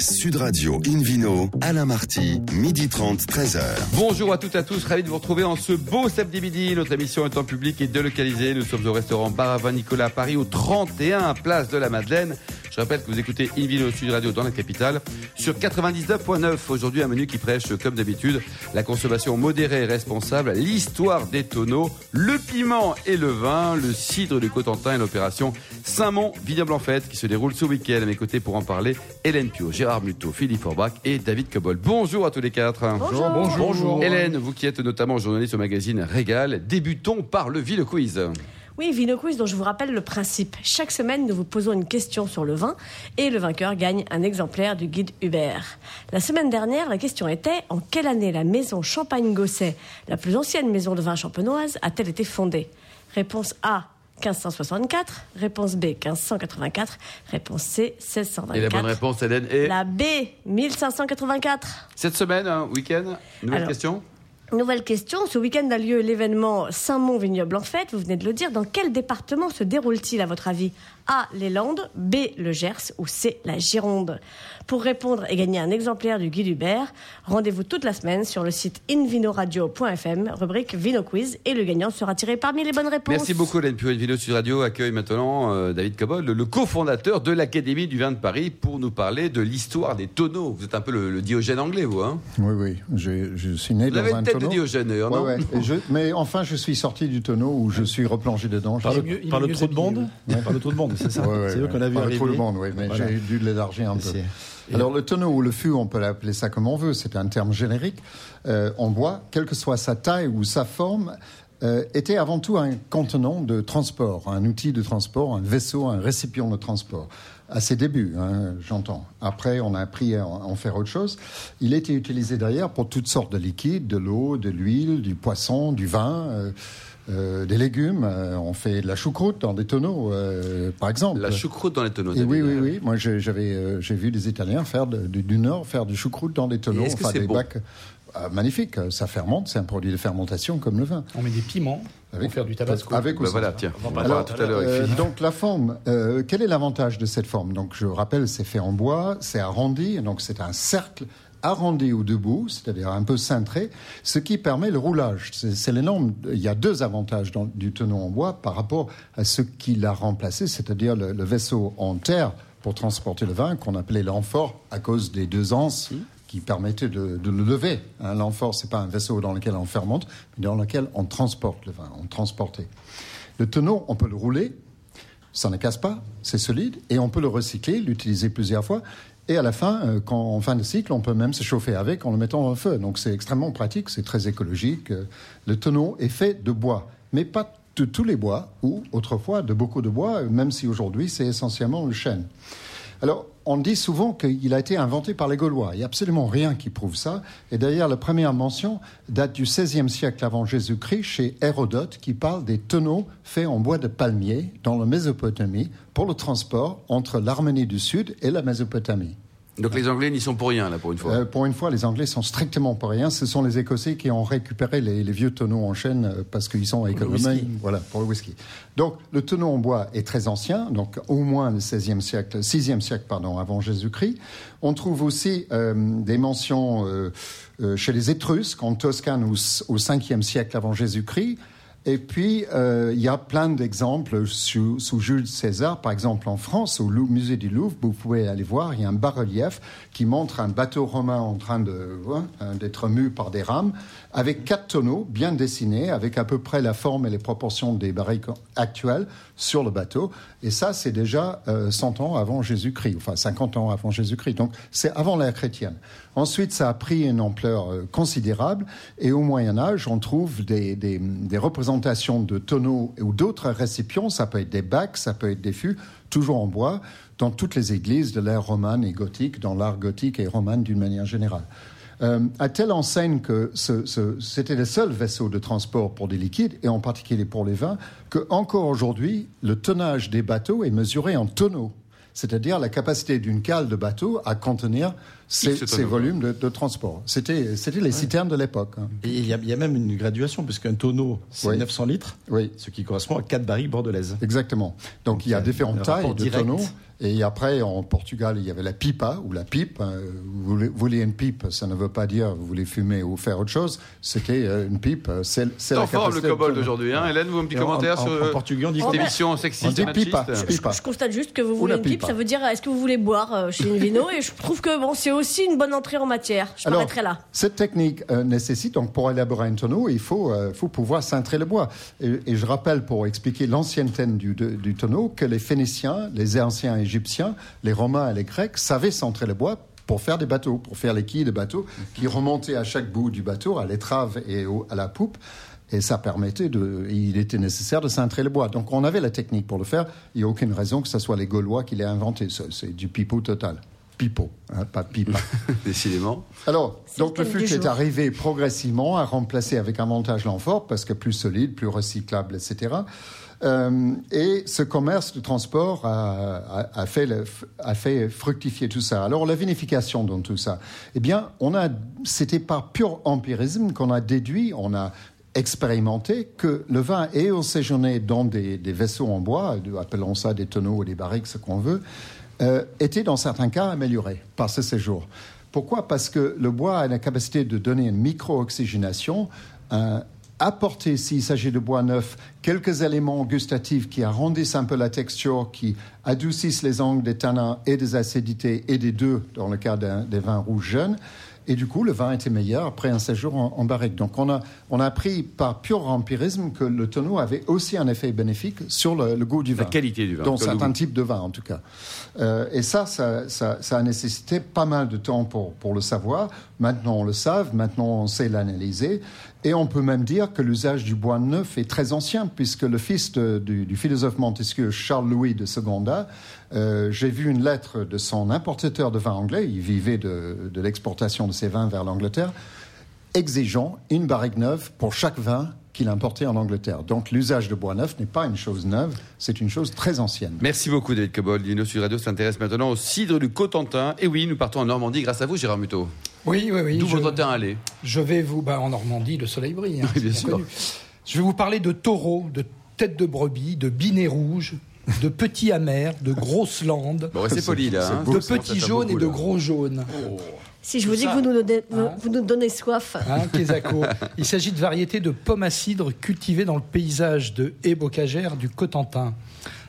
Sud Radio Invino, Alain Marty, midi 30, 13h. Bonjour à toutes et à tous, ravi de vous retrouver en ce beau samedi midi. Notre émission est en public et délocalisée. Nous sommes au restaurant Bar Nicolas à Paris, au 31 Place de la Madeleine. Je rappelle que vous écoutez Invino Sud Radio dans la capitale sur 99.9. Aujourd'hui, un menu qui prêche, comme d'habitude, la consommation modérée et responsable, l'histoire des tonneaux, le piment et le vin, le cidre du Cotentin et l'opération Saint-Mont Vignoble en fête qui se déroule ce week-end. À mes côtés pour en parler, Hélène Pio, Gérard Muto, Philippe Forbach et David Cobol. Bonjour à tous les quatre. Bonjour. Bonjour. Bonjour. Hélène, vous qui êtes notamment journaliste au magazine Régal, débutons par le Ville Quiz. Oui, Vino Quiz, dont je vous rappelle le principe. Chaque semaine, nous vous posons une question sur le vin et le vainqueur gagne un exemplaire du guide Hubert. La semaine dernière, la question était en quelle année la maison Champagne-Gosset, la plus ancienne maison de vin champenoise, a-t-elle été fondée? Réponse A. 1564, réponse B 1584, réponse C 1624. Et la bonne réponse, Hélène, est La B 1584. Cette semaine, un week-end, nouvelle Alors, question Nouvelle question. Ce week-end a lieu l'événement Saint-Mont-Vignoble en fête. Vous venez de le dire. Dans quel département se déroule-t-il à votre avis? A. Les Landes, B. Le Gers ou C. La Gironde Pour répondre et gagner un exemplaire du guide Hubert, rendez-vous toute la semaine sur le site invinoradio.fm, rubrique Vino Quiz, et le gagnant sera tiré parmi les bonnes réponses. Merci beaucoup, Hélène Pio. Vidéo Sud Radio accueille maintenant euh, David Cobol, le, le cofondateur de l'Académie du vin de Paris, pour nous parler de l'histoire des tonneaux. Vous êtes un peu le, le Diogène anglais, vous, hein? Oui, oui. Je, je suis né Vous dans avez un tête tonneau. de Diogène, d'ailleurs, non Ouais, ouais. Et je- mais enfin, je suis sorti du tonneau où je suis replongé dedans. Par le, trou de monde? Par le trou de monde, c'est ça Ouais, C'est eux qu'on a vu Par le arriver. monde, oui, mais Voilà. j'ai dû l'élargir un peu. Alors le tonneau ou le fût, on peut l'appeler ça comme on veut, c'est un terme générique. Euh, en bois, quelle que soit sa taille ou sa forme, euh, était avant tout un contenant de transport, un outil de transport, un vaisseau, un récipient de transport. À ses débuts, hein, j'entends. Après, on a appris à en faire autre chose. Il était utilisé d'ailleurs pour toutes sortes de liquides, de l'eau, de l'huile, du poisson, du vin. euh, euh, des légumes, Euh, on fait de la choucroute dans des tonneaux, euh, par exemple. La choucroute dans les tonneaux. Et oui, oui, oui. Moi, j'ai- j'avais, euh, j'ai vu des Italiens faire de- du Nord faire du choucroute dans des tonneaux, Et est-ce que enfin c'est des bon bacs. Ah, magnifique, ça fermente, c'est un produit de fermentation comme le vin. On met des piments pour Avec- faire du tabasco. Avec ou Bah sans. voilà, tiens, on va Alors, tout à l'heure euh, donc la forme, euh, quel est l'avantage de cette forme? Donc je rappelle, c'est fait en bois, c'est arrondi, donc c'est un cercle arrondi ou debout, c'est-à-dire un peu cintré, ce qui permet le roulage. C'est l'énorme. Il y a deux avantages dans- du tonneau en bois par rapport à ce qui l'a remplacé, c'est-à-dire le, le vaisseau en terre pour transporter le vin qu'on appelait l'amphore à cause des deux anses. qui permettaient de, de le lever. Hein, L'amphore, c'est pas un vaisseau dans lequel on fermente, mais dans lequel on transporte le vin, on transportait. Le tonneau, on peut le rouler, ça ne casse pas, c'est solide, et on peut le recycler, l'utiliser plusieurs fois. Et à la fin, euh, quand, en fin de cycle, on peut même se chauffer avec en le mettant au feu. Donc c'est extrêmement pratique, c'est très écologique. Euh, Le tonneau est fait de bois, mais pas de tous les bois, ou autrefois de beaucoup de bois, même si aujourd'hui c'est essentiellement le chêne. Alors, on dit souvent qu'il a été inventé par les Gaulois. Il n'y a absolument rien qui prouve ça. Et d'ailleurs, la première mention date du XVIe siècle avant Jésus-Christ chez Hérodote, qui parle des tonneaux faits en bois de palmier dans la Mésopotamie pour le transport entre l'Arménie du Sud et la Mésopotamie. Donc les Anglais n'y sont pour rien, là, pour une fois. Euh, pour une fois, les Anglais sont strictement pas rien. Ce sont les Écossais qui ont récupéré les, les vieux tonneaux en chêne euh, parce qu'ils sont économiques. whisky. Voilà, pour le whisky. Donc, le tonneau en bois est très ancien, donc au moins le 16e siècle, 6e siècle, pardon, avant Jésus-Christ. On trouve aussi euh, des mentions euh, euh, chez les Étrusques, en Toscane, au, au 5e siècle avant Jésus-Christ. Et puis, euh, il y a plein d'exemples sous, Jules César, par exemple en France, au musée du Louvre, vous pouvez aller voir, il y a un bas-relief qui montre un bateau romain en train hein, d'être mu par des rames, avec quatre tonneaux bien dessinés, avec à peu près la forme et les proportions des barriques actuelles sur le bateau. Et ça, c'est déjà euh, 100 ans avant Jésus-Christ, enfin 50 ans avant Jésus-Christ. Donc, c'est avant l'ère chrétienne. Ensuite, ça a pris une ampleur euh, considérable. Et au Moyen Âge, on trouve des, des, des représentations de tonneaux ou d'autres récipients. Ça peut être des bacs, ça peut être des fûts, toujours en bois, dans toutes les églises de l'ère romane et gothique, dans l'art gothique et romane d'une manière générale. Euh, à telle enseigne que ce- ce- c'était le seul vaisseau de transport pour des liquides, et en particulier pour les vins, que encore aujourd'hui, le tonnage des bateaux est mesuré en tonneaux. C'est-à-dire la capacité d'une cale de bateau à contenir ces, volumes de, de transport. C'était c'était les citernes de l'époque. hein. Et il y, a, il y a même une graduation, puisqu'un tonneau, c'est Oui. 900 litres, Oui. ce qui correspond à 4 barriques bordelaises. Exactement. Donc il y a il y a différentes le tailles de direct. tonneaux Et après, en Portugal, il y avait la pipa ou la pipe. Hein. Vous voulez une pipe, ça ne veut pas dire vous voulez fumer ou faire autre chose. Ce qu'est euh, une pipe, c'est la fort le cobalt d'aujourd'hui. Hein. Hélène, vous un petit commentaire sur en, portugais, on dit cette émission sexiste et pipa, pipa. Je, constate juste que vous voulez une pipe, ça veut dire est-ce que vous voulez boire euh, chez Invino Et je trouve que bon, c'est aussi une bonne entrée en matière. Je m'arrêterai là. Cette technique euh, nécessite, donc pour élaborer un tonneau, il faut, faut pouvoir cintrer le bois. Et, je rappelle, pour expliquer l'ancienneté du, du tonneau, que les Phéniciens, les anciens Égyptiens, les Romains et les Grecs savaient centrer le bois pour faire des bateaux, pour faire les quilles de bateaux qui remontaient à chaque bout du bateau, à l'étrave et à la poupe. Et ça permettait de. Il était nécessaire de cintrer le bois. Donc on avait la technique pour le faire. Il n'y a aucune raison que ce soit les Gaulois qui l'aient inventé. C'est du pipeau total. Pipeau, hein, pas pipa. Décidément. Alors, donc le fut est arrivé progressivement à remplacer avec un montage l'amphore parce que plus solide, plus recyclable, etc. Euh, et ce commerce de transport a, fait fructifier tout ça. Alors la vinification dans tout ça, eh bien, on a, c'était par pur empirisme qu'on a déduit, on a expérimenté que le vin ayant séjourné dans des, des, vaisseaux en bois, appelons ça des tonneaux ou des barriques, ce qu'on veut, euh, était dans certains cas amélioré par ce séjour. Pourquoi? Parce que le bois a la capacité de donner une micro-oxygénation, un, apporter, s'il s'agit de bois neuf, quelques éléments gustatifs qui arrondissent un peu la texture, qui adoucissent les angles des tanins et des acidités et des deux dans le cas des vins rouges jeunes. Et du coup, le vin était meilleur après un séjour en, barrique. Donc, on a, on a appris par pur empirisme que le tonneau avait aussi un effet bénéfique sur le, goût du vin. La qualité du vin. Dans certains types de vins, en tout cas. Euh, et ça ça, ça a nécessité pas mal de temps pour, pour le savoir. Maintenant, on le sait. Maintenant, on sait l'analyser. Et on peut même dire que l'usage du bois neuf est très ancien, puisque le fils du, philosophe Montesquieu, Charles-Louis de Secondat, euh, j'ai vu une lettre de son importateur de vin anglais, il vivait de, de l'exportation de ses vins vers l'Angleterre, exigeant une barrique neuve pour chaque vin qu'il importait en Angleterre. Donc l'usage de bois neuf n'est pas une chose neuve, c'est une chose très ancienne. Merci beaucoup David Cobol. Lino sur Radio s'intéresse maintenant au cidre du Cotentin. Et oui, nous partons en Normandie grâce à vous Gérard Muto. Oui, oui, oui. D'où votre temps aller Je vais vous... Bah, en Normandie, le soleil brille. Hein, bien sûr. Je vais vous parler de taureaux, de têtes de brebis, de binets rouges, de petits amers, de grosses landes. Bon, c'est poli là. Hein. de petits jaunes et de gros jaunes. Oh. Si je vous dis que vous nous donnez, hein vous nous donnez soif. Hein, Il s'agit de variétés de pommes à cidre cultivées dans le paysage de haies bocagères du Cotentin.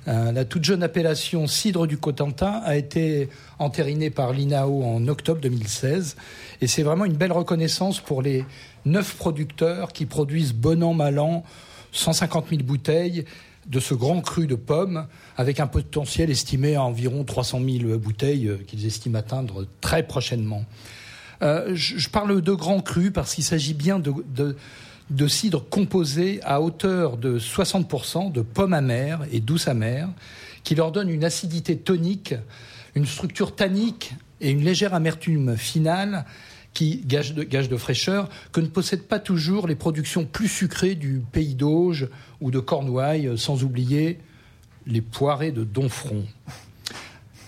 Euh, la toute jeune appellation cidre du Cotentin a été entérinée par l'INAO en octobre 2016 et c'est vraiment une belle reconnaissance pour les neuf producteurs qui produisent bon an, mal an 150 000 bouteilles de ce grand cru de pommes, avec un potentiel estimé à environ 300 000 bouteilles euh, qu'ils estiment atteindre très prochainement. Euh, je, parle de grand cru parce qu'il s'agit bien de, de, cidre composé à hauteur de 60% de pommes amères et douces amères, qui leur donne une acidité tonique, une structure tannique et une légère amertume finale qui gage de, gage de fraîcheur, que ne possèdent pas toujours les productions plus sucrées du pays d'Auge ou de Cornouailles, euh, sans oublier les poirées de Donfront.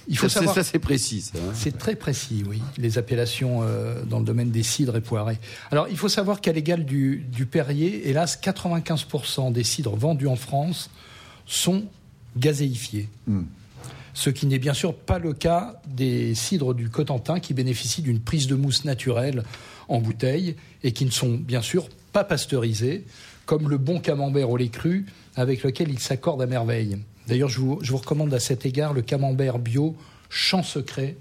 Il faut ça, ça c'est précis. Hein. C'est très précis, oui, les appellations euh, dans le domaine des cidres et poirées. Alors, il faut savoir qu'à l'égal du, du, Perrier, hélas, 95% des cidres vendus en France sont gazéifiés. Hmm ce qui n'est bien sûr pas le cas des cidres du Cotentin qui bénéficient d'une prise de mousse naturelle en bouteille et qui ne sont bien sûr pas pasteurisés, comme le bon camembert au lait cru avec lequel ils s'accordent à merveille. D'ailleurs, je vous, recommande à cet égard le camembert bio Champ Secret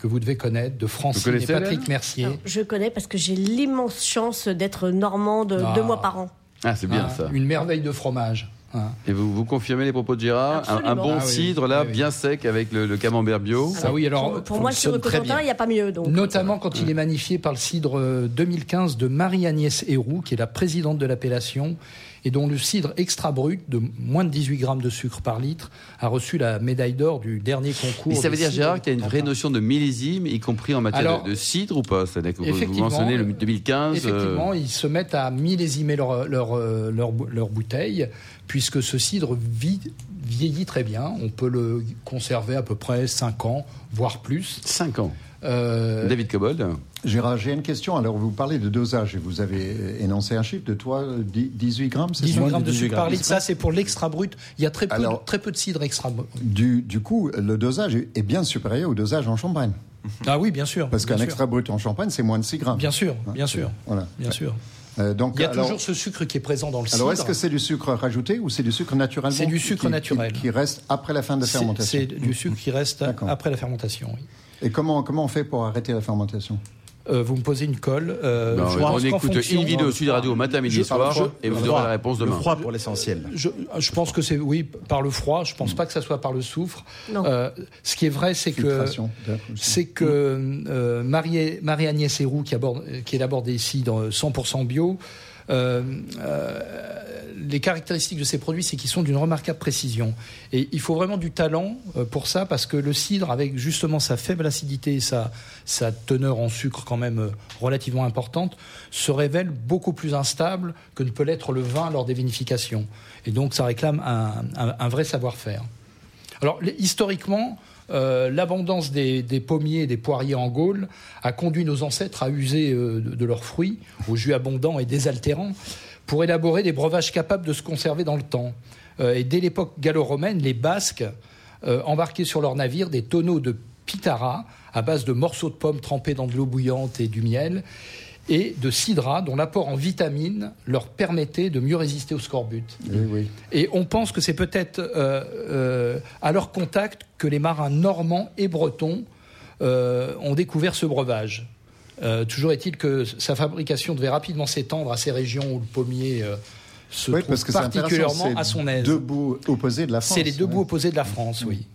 que vous devez connaître, de Francine et Patrick Mercier. je connais parce que j'ai l'immense chance d'être normande deux mois par an. Ah, c'est bien ah, ça. Une merveille de fromage. Et vous, vous confirmez les propos de Gérard un, bon ah cidre, là, bien sec, avec le, camembert bio ah oui, alors, Pour, moi, sur le Cotentin, il n'y a pas mieux. Donc. Notamment quand il est magnifié par le cidre 2015 euh, de Marie-Agnès Héroux, qui est la présidente de l'appellation, et dont le cidre extra brut de moins de 18 grammes de sucre par litre a reçu la médaille d'or du dernier concours. Et ça veut dire, Gérard, qu'il y a une vraie notion de millésime, y compris en matière de, cidre ou pas Vous mentionnez le 2015. Effectivement, ils se mettent à millésimer leur, leur, leur, leur bouteille puisque ce cidre vit vieillit très bien. On peut le conserver à peu près 5 ans, voire plus. 5 ans. Euh, David Cobold. Gérard, j'ai une question. Alors, vous parlez de dosage et vous avez énoncé un chiffre de toi, 18 grammes, c'est 18 ça grammes de 18 sucre par grammes. litre, ça c'est pour l'extra brut. Il y a très peu, Alors- de, très peu de cidre extra brut. du, du coup, le dosage est bien supérieur au dosage en champagne. Ah oui, bien sûr. Parce qu'un extra brut en champagne, c'est moins de 6 grammes. Bien sûr, Hein, bien sûr, Voilà. bien sûr. Euh, donc, Il y a alors, toujours ce sucre qui est présent dans le alors, cidre. est-ce que c'est du sucre rajouté ou c'est du sucre naturellement C'est du sucre qui- naturel. Qui, reste après la fin de la fermentation C'est du sucre qui reste après la fermentation. oui. Et comment, comment on fait pour arrêter la fermentation? Euh, vous me posez une colle. euh, Non, je on écoute fonction- une vidéo Sud Radio matin, midi, Je- soir, je- et vous Le aurez la réponse Le demain. froid pour l'essentiel. Je, je pense que c'est oui par le froid. Je pense pas que ça soit par le soufre. Non. Euh, ce qui est vrai, c'est que c'est que euh, Marie, Marie-Agnès Héroux, qui, aborde, qui élabore des cidres 100% bio, les caractéristiques de ces produits, c'est qu'ils sont d'une remarquable précision. Et il faut vraiment du talent euh, pour ça, parce que le cidre, avec justement sa faible acidité et sa, teneur en sucre quand même euh, relativement importante, se révèle beaucoup plus instable que ne peut l'être le vin lors des vinifications. Et donc ça réclame un, un- vrai savoir-faire. Alors, historiquement, euh, l'abondance des, pommiers et des poiriers en Gaule a conduit nos ancêtres à user euh, de, leurs fruits, aux jus abondants et désaltérants, pour élaborer des breuvages capables de se conserver dans le temps. Euh, et dès l'époque gallo-romaine, les Basques embarquaient sur leurs navires des tonneaux de pitara à base de morceaux de pommes trempés dans de l'eau bouillante et du miel, et de cidra dont l'apport en vitamines leur permettait de mieux résister au scorbut. Oui, oui. Et on pense que c'est peut-être euh, euh, à leur contact que les marins normands et bretons euh, ont découvert ce breuvage. Toujours est-il que sa fabrication devait rapidement s'étendre à ces régions où le pommier se Oui, trouve parce que c'est particulièrement à c'est son aise. Deux bouts opposés de la France. C'est les deux bouts opposés de la France, oui.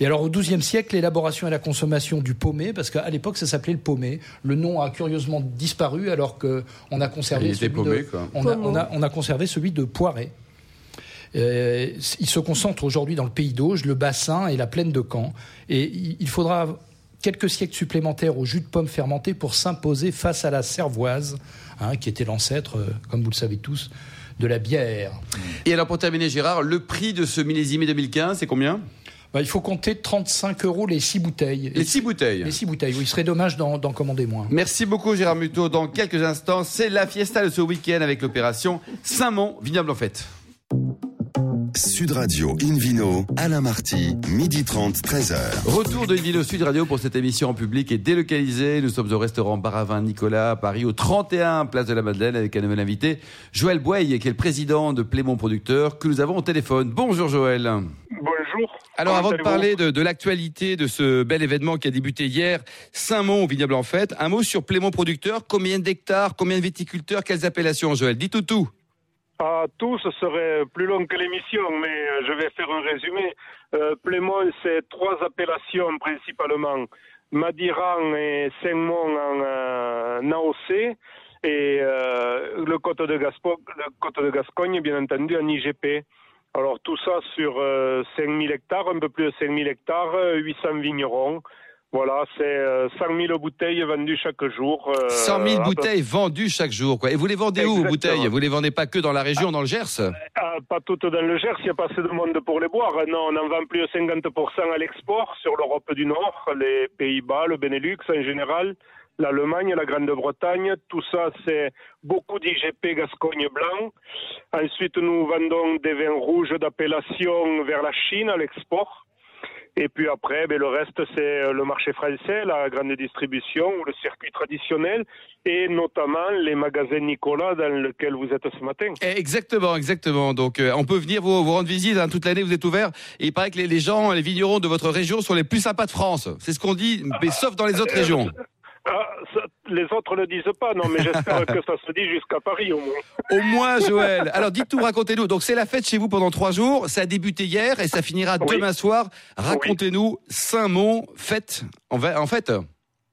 Et alors au XIIe siècle, l'élaboration et la consommation du pommet, parce qu'à l'époque ça s'appelait le pommet. Le nom a curieusement disparu alors qu'on a conservé Il était celui paumé, de, quoi. on a, Pommeau. on a- on a conservé celui de Poiret. Euh, il se concentre aujourd'hui dans le pays d'Auge, le bassin et la plaine de Caen. Et il il faudra quelques siècles supplémentaires au jus de pomme fermenté pour s'imposer face à la cervoise, hein, qui était l'ancêtre, euh, comme vous le savez tous, de la bière. Et alors, pour terminer, Gérard, le prix de ce millésimé 2015, c'est combien? Bah, il faut compter 35 euros les six bouteilles. Les six bouteilles. Les six bouteilles, oui. Il serait dommage d'en d'en commander moins. Merci beaucoup Gérard Muto. Dans quelques instants, c'est la fiesta de ce week-end avec l'opération Saint-Mont Vignoble en fête. Sud Radio Invino, Alain Marty, midi 30, 13h. Retour de Ville Sud Radio pour cette émission en public et délocalisée. Nous sommes au restaurant Baravin Nicolas à Paris, au 31 Place de la Madeleine, avec un nouvel invité, Joël Boye, qui est le président de Plémont Producteur, que nous avons au téléphone. Bonjour Joël. Bonjour. Alors Comment avant de parler de, de l'actualité de ce bel événement qui a débuté hier, Saint-Mont Vignoble en fête, un mot sur Plémont Producteur. Combien d'hectares, combien de viticulteurs, quelles appellations Joël? Dis tout tout. Ah, tout, ce serait plus long que l'émission, mais euh, je vais faire un résumé. Euh, Plémont, c'est trois appellations principalement. Madiran et Saint-Mont en euh, AOC et euh, le, Côte de le Côte de Gascogne, bien entendu, en IGP. Alors tout ça sur euh, 5000 hectares, un peu plus de 5000 hectares, euh, 800 vignerons. Voilà, c'est euh, 100 000 bouteilles vendues chaque jour. euh, 100 000 à peu bouteilles vendues chaque jour. Quoi. Et vous les vendez où, vos bouteilles? Vous les vendez pas que dans la région, dans le Gers? Ah, pas toutes dans le Gers, il n'y a pas assez de monde pour les boire. Non, on en vend plus de 50% à l'export sur l'Europe du Nord, les Pays-Bas, le Benelux en général, l'Allemagne, la Grande-Bretagne. Tout ça, c'est beaucoup d'IGP Gascogne blanc. Ensuite, nous vendons des vins rouges d'appellation vers la Chine à l'export. Et puis après, ben, le reste, c'est euh, le marché français, la grande distribution ou le circuit traditionnel, et notamment les magasins Nicolas dans lesquels vous êtes ce matin. Eh, Exactement, exactement. Donc, euh, on peut venir vous, vous rendre visite hein, toute l'année. Vous êtes ouvert. Et il paraît que les, les gens, les vignerons de votre région sont les plus sympas de France. C'est ce qu'on dit, mais sauf dans les autres régions. Ah, ça, les autres ne le disent pas, non, mais j'espère que ça se dit jusqu'à Paris au moins. Au moins, Joël. Alors, dites tout, racontez-nous. Donc, c'est la fête chez vous pendant trois jours. Ça a débuté hier et ça finira Oui. demain soir. Racontez-nous Saint-Mont fête. En, en fait,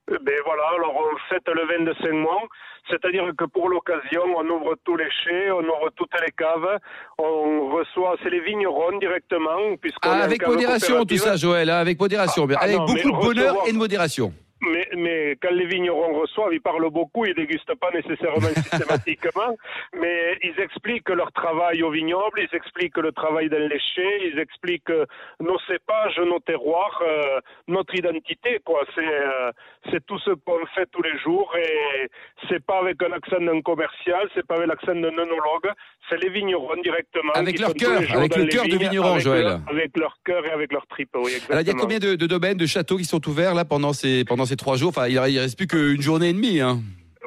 Eh Ben voilà, alors on fête le vin de Saint-Mont, c'est-à-dire que pour l'occasion, on ouvre tous les chais, on ouvre toutes les caves, on reçoit, c'est les vignerons directement, Ah, avec modération tout ça, Joël. hein, avec modération. Ah, avec non, beaucoup de bonheur et de modération. Mais, quand les vignerons reçoivent, ils parlent beaucoup, ils dégustent pas nécessairement systématiquement, mais ils expliquent leur travail au vignoble, ils expliquent le travail d'un léché, ils expliquent nos cépages, nos terroirs, euh, notre identité, quoi. C'est euh, c'est tout ce qu'on fait tous les jours et c'est pas avec un accent d'un commercial, c'est pas avec l'accent d'un œnologue, c'est les vignerons directement. Avec leur cœur, avec le cœur de vigneron, Joël. avec leur cœur et avec leur tripe, oui, exactement. Alors, il y a combien de, de, domaines, de châteaux qui sont ouverts là pendant ces, pendant ces trois jours Enfin, il, il reste plus qu'une journée et demie, hein.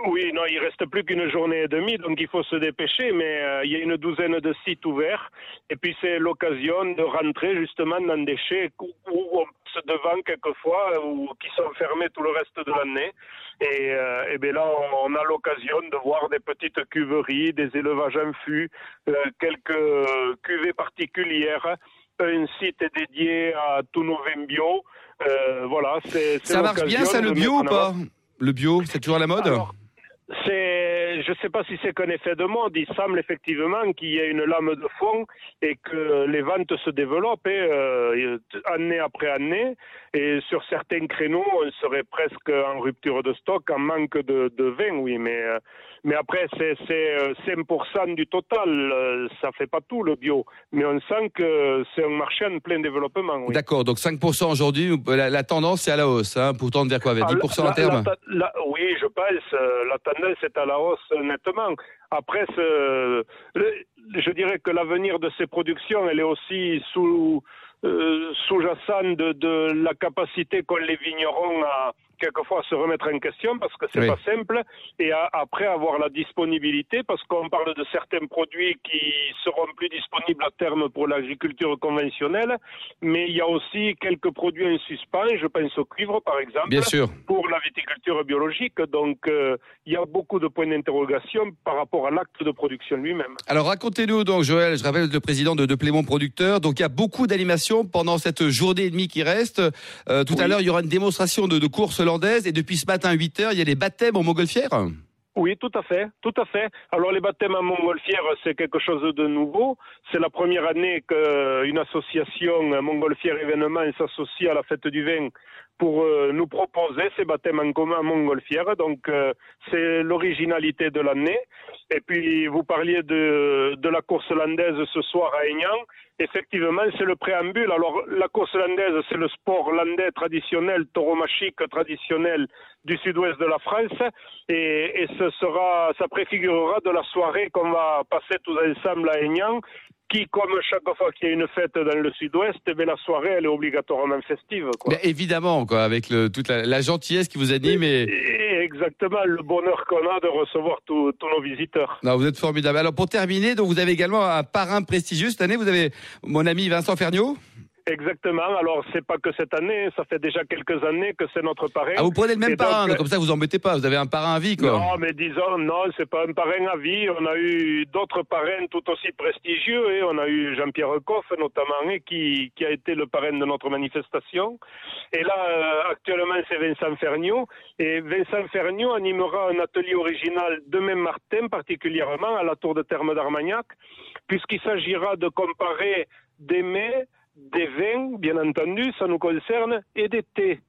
Oui, non, il reste plus qu'une journée et demie, donc il faut se dépêcher, mais euh, il y a une douzaine de sites ouverts, et puis c'est l'occasion de rentrer justement dans des chais où, on se devant quelquefois, ou qui sont fermés tout le reste de l'année. Et, euh, bien là, on, a l'occasion de voir des petites cuveries, des élevages en fût, euh, quelques cuvées particulières. Un site dédié à tous nos vins bio. Voilà, c'est. Ça marche bien, ça, le bio ou pas? Le bio, c'est toujours à la mode? C'est, je ne sais pas si c'est qu'un effet de mode. Il semble effectivement qu'il y ait une lame de fond et que les ventes se développent euh, année après année. Et sur certains créneaux, on serait presque en rupture de stock, en manque de, de vin, oui. Mais, euh, mais après, c'est, 5% du total. Euh, ça fait pas tout le bio. Mais on sent que c'est un marché en plein développement. Oui. D'accord. Donc 5% aujourd'hui, la, tendance est à la hausse. Hein, pourtant, vers quoi Vers 10% ah, à terme Oui, je pense. La tendance est à la hausse nettement. Après, ce, je dirais que l'avenir de ces productions, elle est aussi sous, euh, sous-jacente de, de, la capacité qu'ont les vignerons à, quelquefois se remettre en question parce que c'est pas simple. Et après avoir la disponibilité parce qu'on parle de certains produits qui seront plus disponibles à terme pour l'agriculture conventionnelle mais il y a aussi quelques produits en suspens. Je pense au cuivre par exemple Bien sûr. pour la viticulture biologique. Donc euh, il y a beaucoup de points d'interrogation par rapport à l'acte de production lui-même. Alors racontez-nous donc Joël, je rappelle le président de, de Plémont Producteur donc il y a beaucoup d'animation pendant cette journée et demie qui reste. Euh, tout à l'heure il y aura une démonstration de, de course et depuis ce matin 8 heures, il y a les baptêmes en montgolfière oui, tout à fait, tout à fait. Alors les baptêmes en montgolfière, c'est quelque chose de nouveau. C'est la première année qu'une association montgolfière événement s'associe à la fête du vin pour euh, nous proposer ces baptêmes en commun à montgolfière. Donc euh, c'est l'originalité de l'année. Et puis vous parliez de, de la course landaise ce soir à Aignan. Effectivement, c'est le préambule. Alors, la course landaise, c'est le sport landais traditionnel, tauromachique traditionnel du sud-ouest de la France. Et, et ce sera, ça préfigurera de la soirée qu'on va passer tous ensemble à Aignan qui, comme chaque fois qu'il y a une fête dans le sud-ouest, eh la soirée, elle est obligatoirement festive. Quoi. évidemment, quoi, avec le, toute la, gentillesse qui vous anime. Et, et... exactement, le bonheur qu'on a de recevoir tous nos visiteurs. Non, vous êtes formidable. Alors, pour terminer, donc, vous avez également un parrain prestigieux cette année. Vous avez mon ami Vincent Ferniaud Exactement. Alors, c'est pas que cette année, ça fait déjà quelques années que c'est notre parrain. Ah, vous prenez le même parrain, comme ça vous embêtez pas, vous avez un parrain à vie, quoi. Non, mais disons, non, c'est pas un parrain à vie. On a eu d'autres parrains tout aussi prestigieux, et on a eu Jean-Pierre Coff, notamment, et qui, qui a été le parrain de notre manifestation. Et là, euh, actuellement, c'est Vincent Ferniaud. Et Vincent Ferniaud animera un atelier original demain matin, particulièrement à la Tour de Terme d'Armagnac, puisqu'il s'agira de comparer des mets des vins, bien entendu, ça nous concerne, et des thés.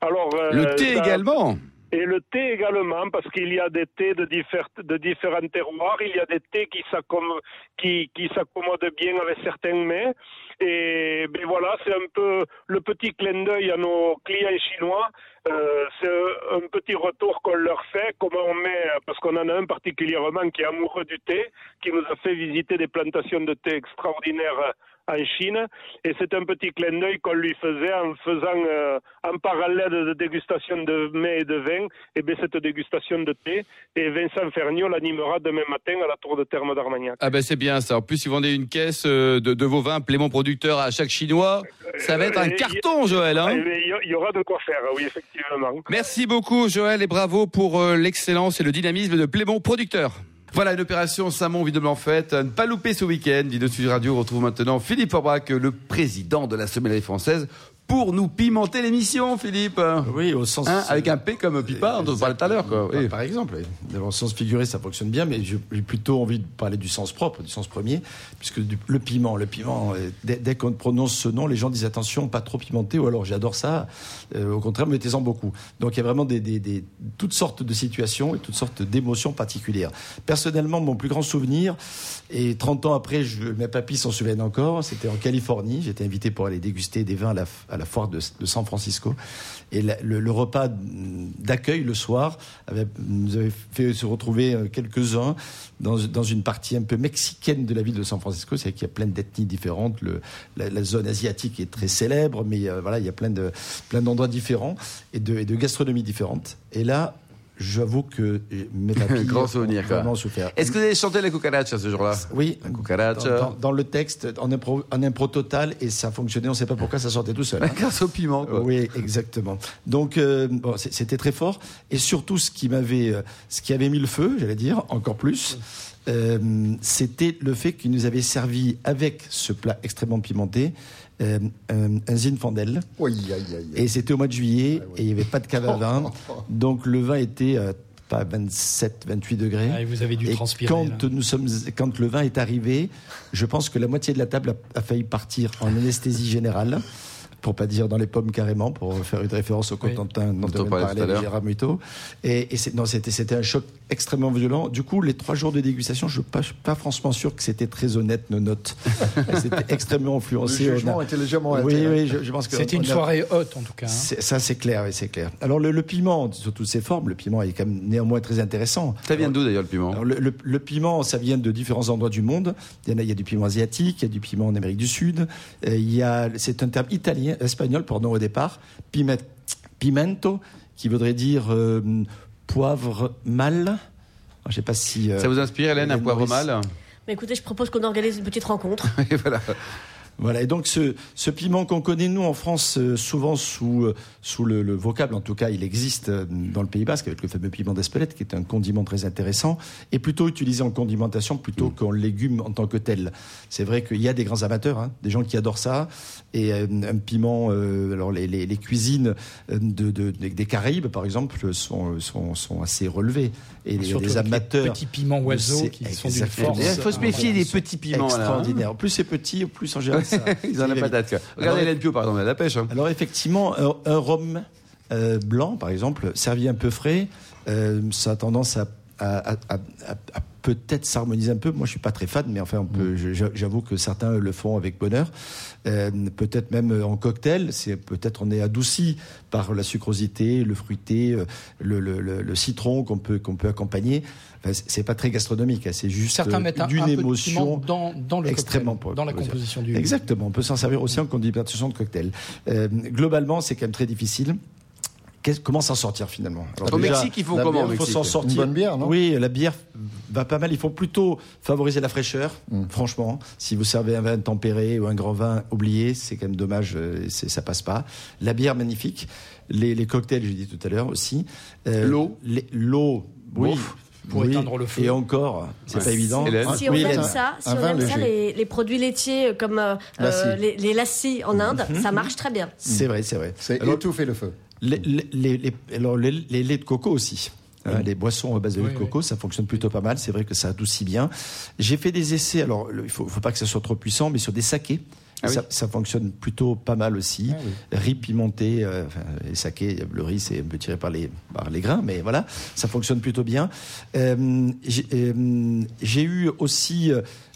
Alors, euh, le thé également et le thé également, parce qu'il y a des thés de, de, différents terroirs, il y a des thés qui s'accommodent qui, qui bien avec certains mets. Et ben voilà, c'est un peu le petit clin d'œil à nos clients chinois. Euh, c'est un petit retour qu'on leur fait, comment on met, parce qu'on en a un particulièrement qui est amoureux du thé, qui nous a fait visiter des plantations de thé extraordinaires en Chine. Et c'est un petit clin d'œil qu'on lui faisait en faisant euh, en parallèle de dégustation de mets et de vin, et bien cette dégustation de thé. Et Vincent Ferniaud l'animera demain matin à la Tour de Terme d'Armagnac. Ah ben c'est bien ça. En plus, ils vendez une caisse euh, de, vos vins Plément Producteur à chaque Chinois. Ça va être un carton, Joël. Hein il y aura de quoi faire, oui, effectivement. Merci beaucoup, Joël, et bravo pour euh, l'excellence et le dynamisme de Plément Producteur. Voilà une opération Samon évidemment faite. Ne pas louper ce week-end. Dino Sud Radio retrouve maintenant Philippe Forbach, le président de la Sommellerie française pour nous pimenter l'émission, Philippe. Oui, au sens. Hein, avec un P comme pipa, dont on parlait tout à l'heure. Quoi. Oui. Par exemple, dans le sens figuré, ça fonctionne bien, mais j'ai plutôt envie de parler du sens propre, du sens premier, puisque le piment, le piment, euh, dès, dès qu'on prononce ce nom, les gens disent attention, pas trop pimenté, ou alors j'adore ça. Euh, au contraire, mettez-en beaucoup. Donc il y a vraiment des, des, des, toutes sortes de situations et toutes sortes d'émotions particulières. Personnellement, mon plus grand souvenir, et 30 ans après, je, mes papis s'en souviennent encore, c'était en Californie. J'étais invité pour aller déguster des vins à la, à la foire de, San Francisco. Et la, le, repas d'accueil le soir avait, nous avait fait se retrouver euh, quelques-uns dans, dans, une partie un peu mexicaine de la ville de San Francisco. C'est qu'il y a plein d'ethnies différentes. Le, la, la, zone asiatique est très célèbre, mais euh, voilà, il y a plein de plein d'endroits différents et de, et de gastronomies différentes. Et là, j'avoue que mes papilles Grand souvenir, vraiment souffert. Est-ce que vous avez chanté la cucaracha ce jour-là Oui, la cucaracha. Dans, dans, dans, le texte, en impro, en impro total, et ça fonctionnait, on ne sait pas pourquoi ça sortait tout seul. Hein. Grâce au piment, quoi. Oui, exactement. Donc, euh, bon, c'était très fort. Et surtout, ce qui m'avait, ce qui avait mis le feu, j'allais dire, encore plus, euh, c'était le fait qu'il nous avait servi avec ce plat extrêmement pimenté euh, un, un Zinfandel. Oui, aïe, aïe, aïe. Et c'était au mois de juillet ah, oui. et il n'y avait pas de cave à vin. Donc le vin était euh, pas 27, 28 degrés. Ah, et vous avez dû et transpirer. Quand, nous sommes, quand le vin est arrivé, je pense que la moitié de la table a, a failli partir en anesthésie générale pour pas dire dans les pommes carrément, pour faire une référence au Cotentin oui. dont on parlait Gérard Muto. Et, et non, c'était c'était un choc extrêmement violent. Du coup, les trois jours de dégustation, je ne suis pas, pas franchement sûr que c'était très honnête nos notes. c'était extrêmement influencé. Le jugement a... était légèrement Oui, oui, je, je pense que c'était une a... soirée haute en tout cas. Hein. Ça, c'est clair, oui, c'est clair. Alors le, le, piment, sous toutes ses formes, le piment est quand même néanmoins très intéressant. Ça vient d'où d'ailleurs le piment? Alors, le, le, le, piment, ça vient de différents endroits du monde. Il y, en a, il y a du piment asiatique, il y a du piment en Amérique du Sud. Euh, il y a, c'est un terme italien, espagnol, pardon au départ, pimento, qui voudrait dire euh, poivre mal. Je sais pas si. Euh, Ça vous inspire, Hélène, un poivre mal Mais écoutez, je propose qu'on organise une petite rencontre. Et voilà. Voilà, et donc ce, ce piment qu'on connaît nous en France euh, souvent sous, euh, sous le, le, vocable, en tout cas il existe euh, dans le Pays Basque avec le fameux piment d'Espelette qui est un condiment très intéressant et plutôt utilisé en condimentation plutôt mmh. qu'en légume en tant que tel. C'est vrai qu'il y a des grands amateurs, hein, des gens qui adorent ça et euh, un piment, euh, alors les, les, les cuisines de, de, des Caraïbes par exemple sont, sont, sont assez relevées et les, les amateurs. Les petits piments oiseaux qui sont d'une force. Il faut se méfier des petits piments. Là, hein. Plus c'est petit, plus en général Ils ont la patate. Regardez Hélène Pio, par exemple, elle a la pêche. Hein. Alors, effectivement, un, un rhum euh, blanc, par exemple, servi un peu frais, euh, ça a tendance à, à, à, à peut-être s'harmoniser un peu. Moi, je suis pas très fan, mais enfin, on peut, mmh. j'avoue que certains le font avec bonheur. Euh, peut-être même en cocktail. C'est peut-être on est adouci par la sucrosité, le fruité, le, le, le, le citron qu'on peut qu'on peut accompagner. Enfin, c'est pas très gastronomique. C'est juste certains mettent un, d'une un émotion dans, dans le extrêmement cocktail, dans la composition du. Exactement. On peut s'en servir aussi en condimentation de cocktail. Euh, globalement, c'est quand même très difficile comment s'en sortir finalement Alors, Au déjà, Mexique, il faut comment Il faut s'en sortir. Une bonne bière, non Oui, la bière va pas mal. Il faut plutôt favoriser la fraîcheur, mm. franchement. Si vous servez un vin tempéré ou un grand vin oublié, c'est quand même dommage, ça passe pas. La bière, magnifique. Les, les cocktails, j'ai dit tout à l'heure aussi. Euh, l'eau L'eau, oui. Pour oui, éteindre le feu. Et encore, c'est ouais. pas évident. Si on oui, aime ça, si on aime ça les, les, produits laitiers comme euh, les, les lassis en Inde, mm -hmm. ça marche très bien. C'est vrai, c'est vrai. C'est étouffer le feu. Les, les, les, alors les, les laits de coco aussi. Hein, les boissons à base de lait de coco, oui. ça fonctionne plutôt pas mal. C'est vrai que ça adoucit bien. J'ai fait des essais. Alors, il faut, faut pas que ça soit trop puissant, mais sur des sakés. Ah ça, oui. ça, fonctionne plutôt pas mal aussi. Ah oui. Riz pimenté, euh, enfin, les sakés, le riz c'est un peu tiré par les, par les grains, mais voilà, ça fonctionne plutôt bien. Euh, J'ai euh, eu aussi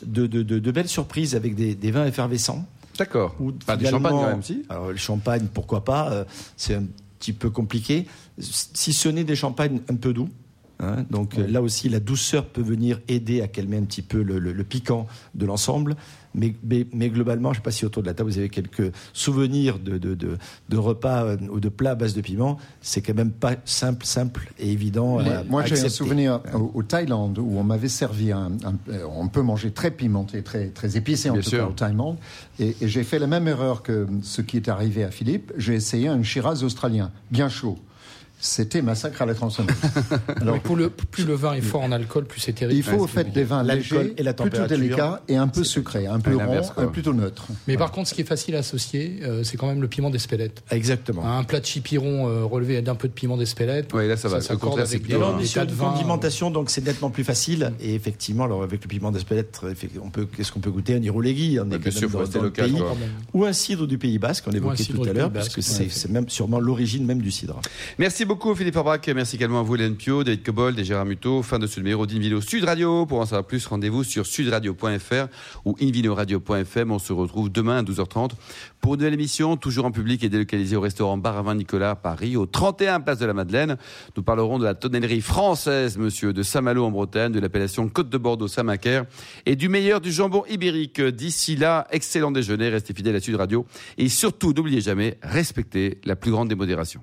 de, de, de, de, belles surprises avec des, des vins effervescents. D'accord. Enfin, du champagne quand même, si. Alors, le champagne, pourquoi pas euh, C'est un petit peu compliqué. Si ce n'est des champagnes un peu doux, Hein, donc oui. là aussi, la douceur peut venir aider à calmer un petit peu le, le, le piquant de l'ensemble. Mais, mais, mais, globalement, je ne sais pas si autour de la table vous avez quelques souvenirs de, de, de, de repas euh, ou de plats à base de piment. C'est quand même pas simple, simple et évident. À, moi, j'ai un souvenir au, au, Thaïlande où on m'avait servi un, un, On peut manger très pimenté, très, très épicé en Bien tout sûr. cas au Thaïlande. Et, et j'ai fait la même erreur que ce qui est arrivé à Philippe. J'ai essayé un Shiraz australien, bien chaud. C'était massacre à la tronçonneuse. Alors, pour le, plus le vin est fort en alcool, plus c'est terrible. Il faut au fait des vins légers, et la plutôt délicats et un peu sucrés, un peu rond, euh, plutôt neutre. Mais par contre, ce qui est facile à associer, euh, c'est quand même le piment d'Espelette. Exactement. Un plat de chipiron euh, relevé d'un peu de piment d'Espelette. Oui, là, ça va. Au s'accorde contraire, c'est avec plus des, de vins. condimentation, donc c'est nettement plus facile. Et effectivement, alors avec le piment d'Espelette, effe- on peut, qu'est-ce qu'on peut goûter? Un Irouléguy, on est bien sûr, dans- le pays. Ou un cidre du Pays Basque, on évoquait tout à l'heure, tout à c'est fait. c'est même sûrement l'origine même du cidre. Merci beaucoup Philippe Aubrac, merci également à vous Hélène Pio, David Cobold et Gérard Muto. Fin de ce numéro d'Invino Sud Radio. Pour en savoir plus, rendez-vous sur sudradio.fr ou invinoradio.fm. On se retrouve demain à 12h30 pour une nouvelle émission, toujours en public et délocalisée au restaurant Bar à Vin Nicolas à Paris, au 31 Place de la Madeleine. Nous parlerons de la tonnellerie française, monsieur, de Saint-Malo en Bretagne, de l'appellation Côte de Bordeaux Saint-Macaire et du meilleur du jambon ibérique. D'ici là, excellent déjeuner, restez fidèles à Sud Radio et surtout, n'oubliez jamais, respectez la plus grande des modérations.